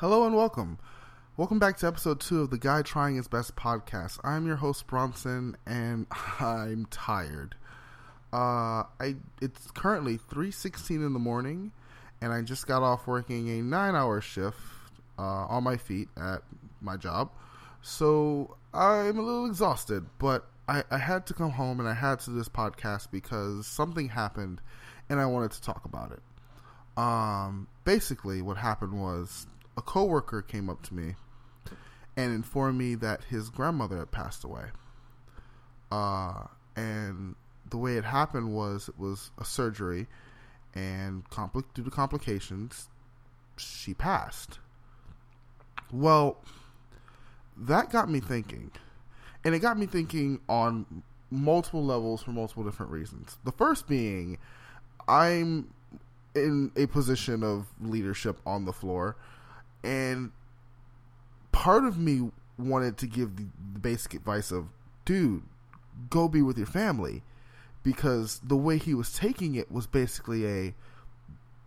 Hello and welcome. Welcome back to episode two of the Guy Trying His Best podcast. I'm your host Bronson, and I'm tired. Uh, I it's currently three sixteen in the morning, and I just got off working a nine hour shift uh, on my feet at my job, so I'm a little exhausted. But I, I had to come home and I had to do this podcast because something happened, and I wanted to talk about it. Um, basically, what happened was a coworker came up to me and informed me that his grandmother had passed away. Uh, and the way it happened was it was a surgery, and due to complications, she passed. Well, that got me thinking, and it got me thinking on multiple levels for multiple different reasons. The first being, I'm in a position of leadership on the floor, and part of me wanted to give the, the basic advice of, dude, go be with your family, because the way he was taking it was basically a,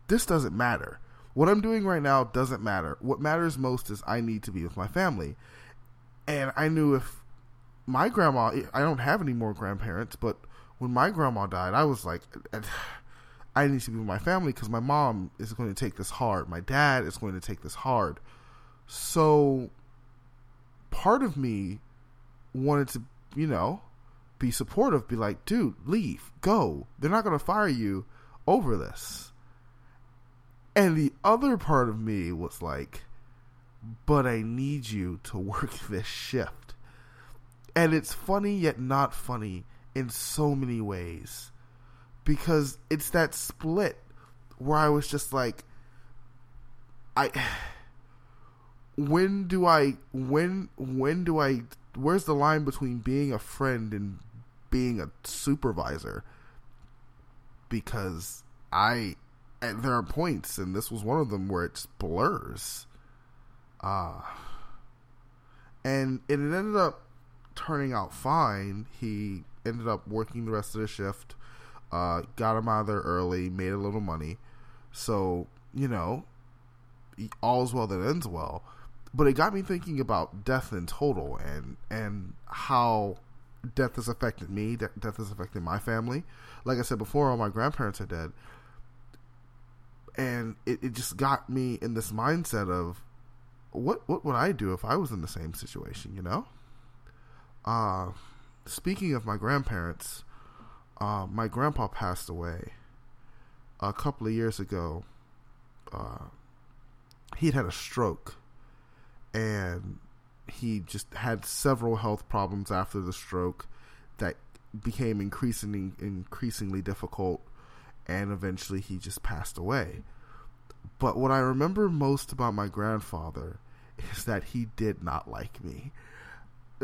this doesn't matter. What I'm doing right now doesn't matter. What matters most is I need to be with my family. And I knew if my grandma, I don't have any more grandparents, but when my grandma died, I was like, I need to be with my family because my mom is going to take this hard. My dad is going to take this hard. So part of me wanted to, you know, be supportive, be like, dude, leave, go. They're not going to fire you over this. And the other part of me was like, but I need you to work this shift. And it's funny yet not funny in so many ways because it's that split where I was just like, I. When do I when when do I where's the line between being a friend and being a supervisor? Because I there are points, and this was one of them where it blurs. Uh, and it ended up turning out fine. He ended up working the rest of the shift uh, got him out of there early, made a little money. So, you know, all's well that ends well. But it got me thinking about death in total and and how death has affected me, death has affected my family. Like I said before, all my grandparents are dead. And it, it just got me in this mindset of what what would I do if I was in the same situation, you know? Uh speaking of my grandparents, uh, my grandpa passed away a couple of years ago. Uh, he'd had a stroke, and he just had several health problems after the stroke that became increasingly increasingly difficult, and eventually he just passed away. But what I remember most about my grandfather is that he did not like me.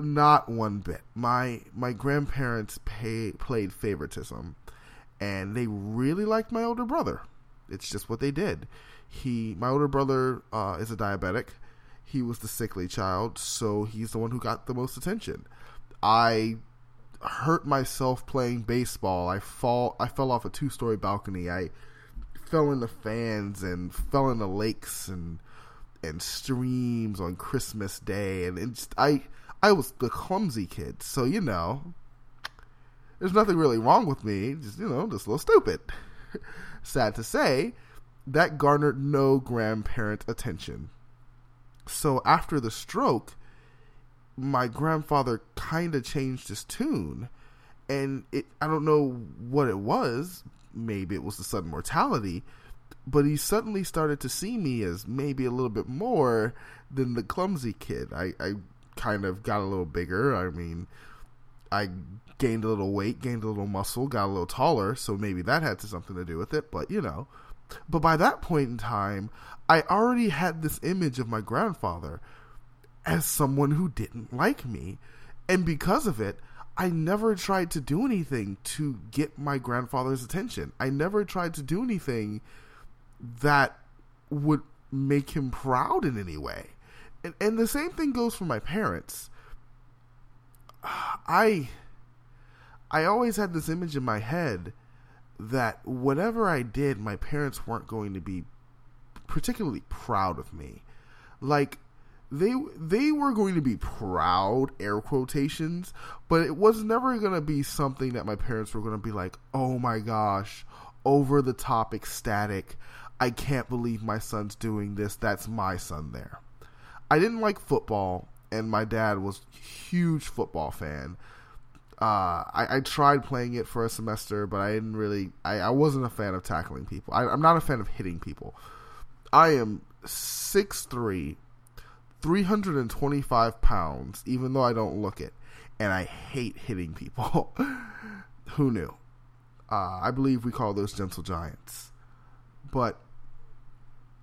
Not one bit. My my grandparents pay, played favoritism, and they really liked my older brother. It's just what they did. He, my older brother, uh, is a diabetic. He was the sickly child, so he's the one who got the most attention. I hurt myself playing baseball. I fall. I fell off a two story balcony. I fell in the fans and fell in the lakes and and streams on Christmas Day, and, just, I I was the clumsy kid, so you know, there's nothing really wrong with me. Just you know, just a little stupid. Sad to say, that garnered no grandparent attention. So after the stroke, my grandfather kind of changed his tune, and it I don't know what it was. Maybe it was the sudden mortality, but he suddenly started to see me as maybe a little bit more than the clumsy kid. I, I kind of got a little bigger. I mean, I gained a little weight, gained a little muscle, got a little taller, so maybe that had something to do with it, but you know. But by that point in time, I already had this image of my grandfather as someone who didn't like me. And because of it, I never tried to do anything to get my grandfather's attention. I never tried to do anything that would make him proud in any way and, and the same thing goes for my parents. I I always had this image in my head that whatever I did, my parents weren't going to be particularly proud of me. Like they they were going to be proud air quotations, but it was never going to be something that my parents were going to be like, "Oh my gosh, over the top ecstatic. I can't believe my son's doing this. That's my son there." I didn't like football, and my dad was huge football fan. Uh, I, I, tried playing it for a semester, but I didn't really. I, I wasn't a fan of tackling people. I, I'm not a fan of hitting people. I am six three 325 pounds, even though I don't look it, and I hate hitting people. Who knew? Uh, I believe we call those gentle giants. But,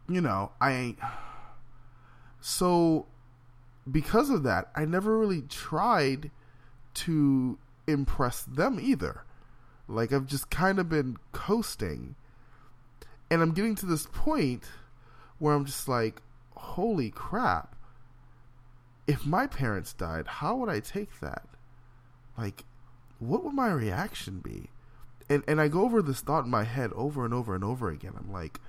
you know, I ain't. So, because of that, I never really tried to impress them either. Like, I've just kind of been coasting. And I'm getting to this point where I'm just like, holy crap if my parents died, how would I take that? Like, what would my reaction be? And and I go over this thought in my head over and over and over again. I'm like,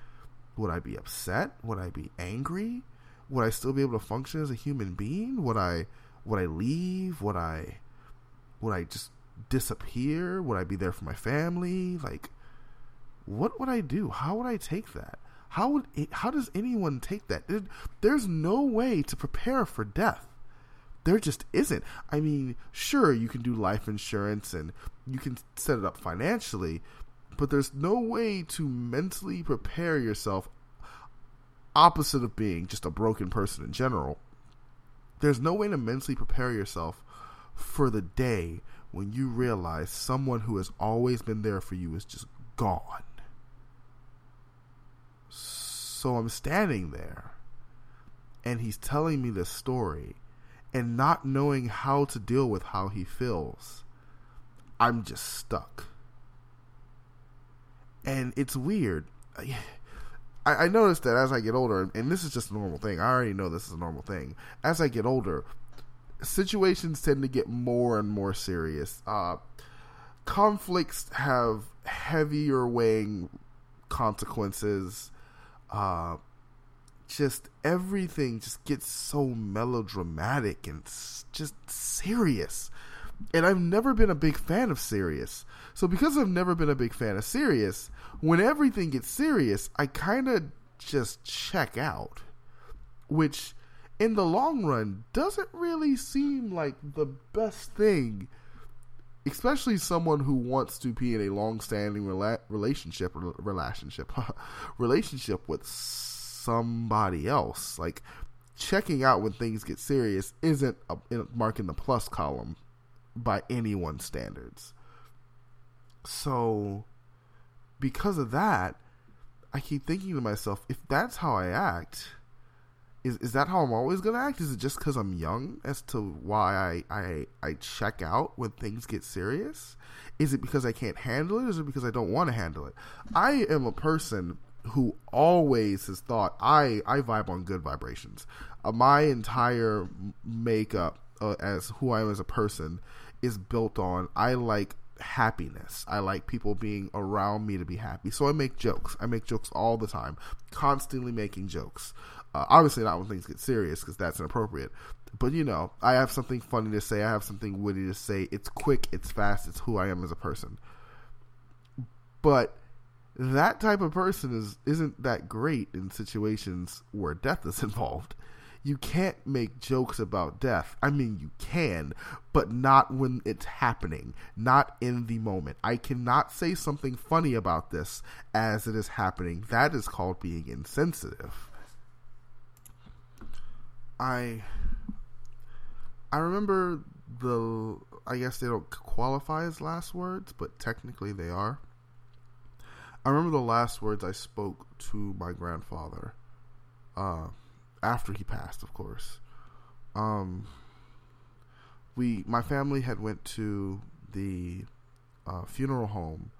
would I be upset? Would I be angry? Would I still be able to function as a human being? Would I would I leave? Would I would I just disappear? Would I be there for my family? Like what would I do? How would I take that? How would it, how does anyone take that? there's no way to prepare for death. There just isn't. I mean, sure, you can do life insurance and you can set it up financially, but there's no way to mentally prepare yourself opposite of being just a broken person in general. There's no way to mentally prepare yourself for the day when you realize someone who has always been there for you is just gone. So I'm standing there and he's telling me this story and not knowing how to deal with how he feels. I'm just stuck. And it's weird. I, I noticed that as I get older, and this is just a normal thing. I already know this is a normal thing. As I get older, situations tend to get more and more serious. Uh, conflicts have heavier weighing consequences. Uh, just everything just gets so melodramatic and just serious. And I've never been a big fan of serious. So because I've never been a big fan of serious, when everything gets serious, I kind of just check out. Which in the long run doesn't really seem like the best thing especially someone who wants to be in a long-standing rela- relationship relationship relationship with somebody else. Like checking out when things get serious isn't a, marking the plus column by anyone's standards. So, because of that, I keep thinking to myself, if that's how I act, is is that how I'm always gonna act? Is it just because I'm young as to why I, I I check out when things get serious? Is it because I can't handle it? Is it because I don't want to handle it? I am a person who always has thought I I vibe on good vibrations. Uh, my entire makeup uh, as who I am as a person is built on I like happiness. I like people being around me to be happy. So I make jokes. I make jokes all the time, constantly making jokes. Uh, obviously not when things get serious because that's inappropriate. But you know, I have something funny to say. I have something witty to say. It's quick. It's fast. It's who I am as a person. But that type of person is isn't that great in situations where death is involved. You can't make jokes about death. I mean, you can, but not when it's happening, not in the moment. I cannot say something funny about this as it is happening. That is called being insensitive. I I remember the I guess they don't qualify as last words, but technically they are. I remember the last words I spoke to my grandfather, uh, after he passed, of course. Um, we, my family had went to the uh, funeral home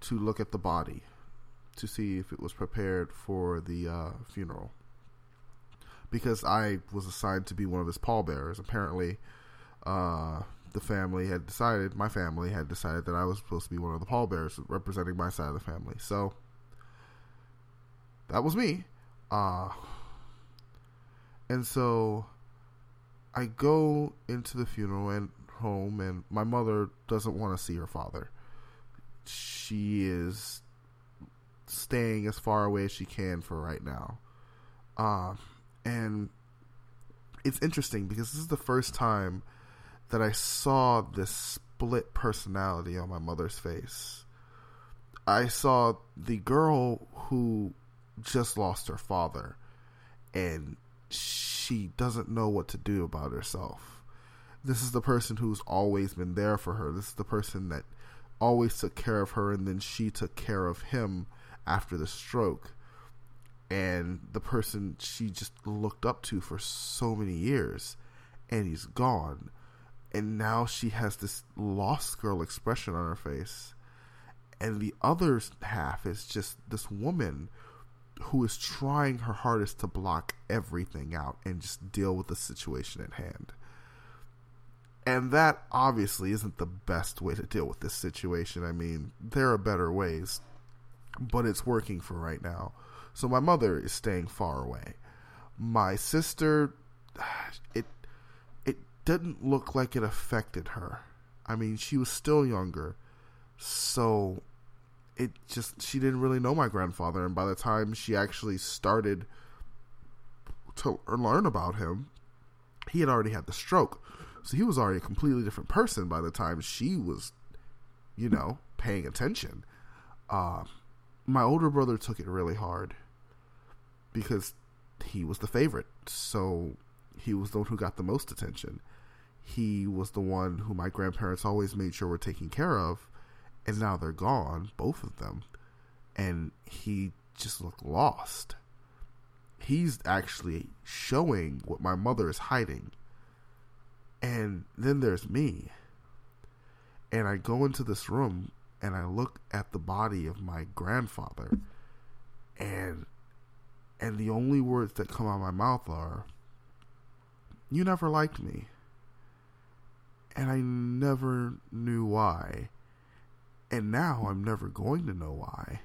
to look at the body to see if it was prepared for the uh, funeral because I was assigned to be one of his pallbearers. Apparently, uh, the family had decided, my family had decided that I was supposed to be one of the pallbearers representing my side of the family. So that was me. Uh, And so I go into the funeral and home, and my mother doesn't want to see her father. She is staying as far away as she can for right now. Uh, and it's interesting because this is the first time that I saw this split personality on my mother's face. I saw the girl who just lost her father and she doesn't know what to do about herself. This is the person who's always been there for her. This is the person that always took care of her and then she took care of him after the stroke. And the person she just looked up to for so many years and he's gone. And now she has this lost girl expression on her face. And the other half is just this woman who is trying her hardest to block everything out and just deal with the situation at hand. And that obviously isn't the best way to deal with this situation. I mean, there are better ways, but it's working for right now. So my mother is staying far away. My sister, it it didn't look like it affected her. I mean, she was still younger, so it just she didn't really know my grandfather and by the time she actually started to learn about him he had already had the stroke. So he was already a completely different person by the time she was you know paying attention. Uh, my older brother took it really hard because he was the favorite. So he was the one who got the most attention. He was the one who my grandparents always made sure were taken care of and now they're gone, both of them, and he just looked lost. He's actually showing what my mother is hiding. And then there's me. And I go into this room and I look at the body of my grandfather and and the only words that come out of my mouth are you never liked me. And I never knew why. And now I'm never going to know why.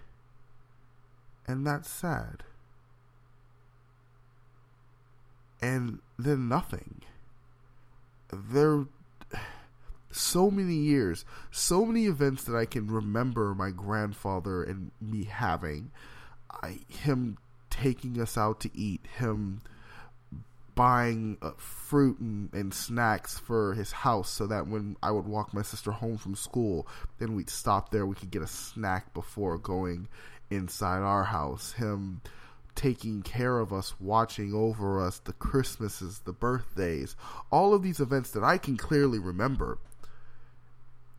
And that's sad. And then nothing. There so many years, so many events that I can remember my grandfather and me having. I, him taking us out to eat, him buying uh, fruit and, and, snacks for his house so that when I would walk my sister home from school, then we'd stop there. We could get a snack before going inside our house. Him taking care of us, watching over us, the Christmases, the birthdays, all of these events that I can clearly remember.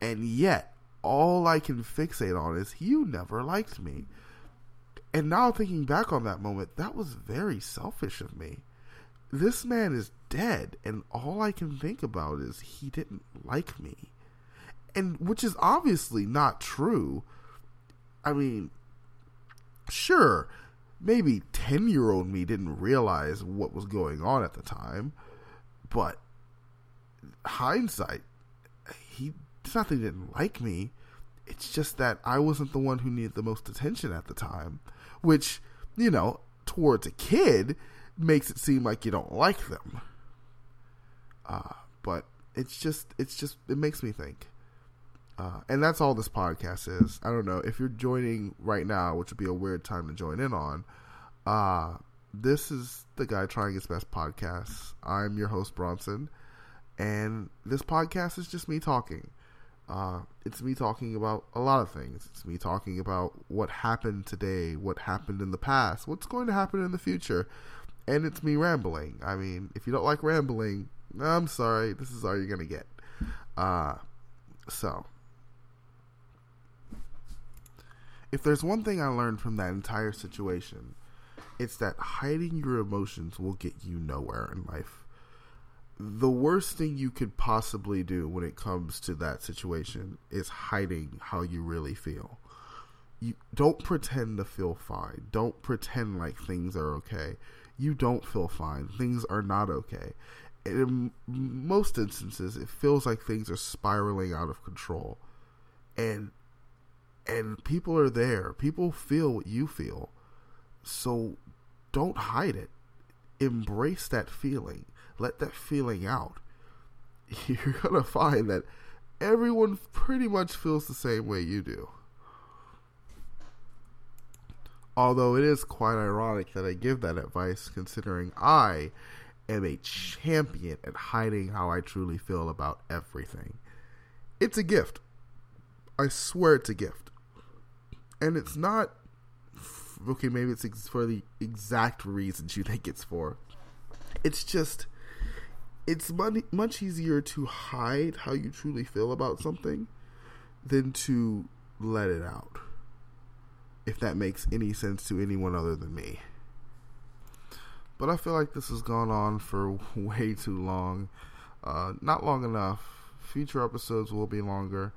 And yet, all I can fixate on is you never liked me. And now thinking back on that moment, that was very selfish of me this man is dead and all I can think about is he didn't like me. And which is obviously not true. I mean, sure, maybe 10 year old me didn't realize what was going on at the time, but hindsight, he, it's not that he didn't like me, it's just that I wasn't the one who needed the most attention at the time, which, you know, towards a kid, makes it seem like you don't like them. Uh, but it's just it's just it makes me think. Uh, and that's all this podcast is. I don't know if you're joining right now, which would be a weird time to join in on. Uh, this is the guy trying his best podcast. I'm your host Bronson, and this podcast is just me talking. Uh, it's me talking about a lot of things. It's me talking about what happened today, what happened in the past, what's going to happen in the future, and it's me rambling. I mean, if you don't like rambling, I'm sorry. This is all you're gonna get. Uh, so, if there's one thing I learned from that entire situation, it's that hiding your emotions will get you nowhere in life. The worst thing you could possibly do when it comes to that situation is hiding how you really feel. You don't pretend to feel fine. Don't pretend like things are okay you don't feel fine. Things are not okay. in most instances, it feels like things are spiraling out of control, and and people are there. People feel what you feel, so don't hide it. embrace that feeling. Let that feeling out. You're going to find that everyone pretty much feels the same way you do. Although it is quite ironic that I give that advice, considering I am a champion at hiding how I truly feel about everything. It's a gift. I swear it's a gift. And it's not. Okay, maybe it's for the exact reasons you think it's for. It's just. It's much easier to hide how you truly feel about something than to let it out if that makes any sense to anyone other than me. But I feel like this has gone on for way too long. Uh, not long enough. Future episodes will be longer.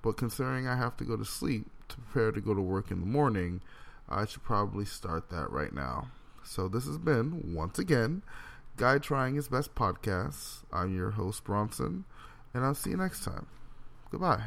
But considering I have to go to sleep to prepare to go to work in the morning, I should probably start that right now. So this has been, once again, Guy Trying His Best Podcast. I'm your host, Bronson, and I'll see you next time. Goodbye.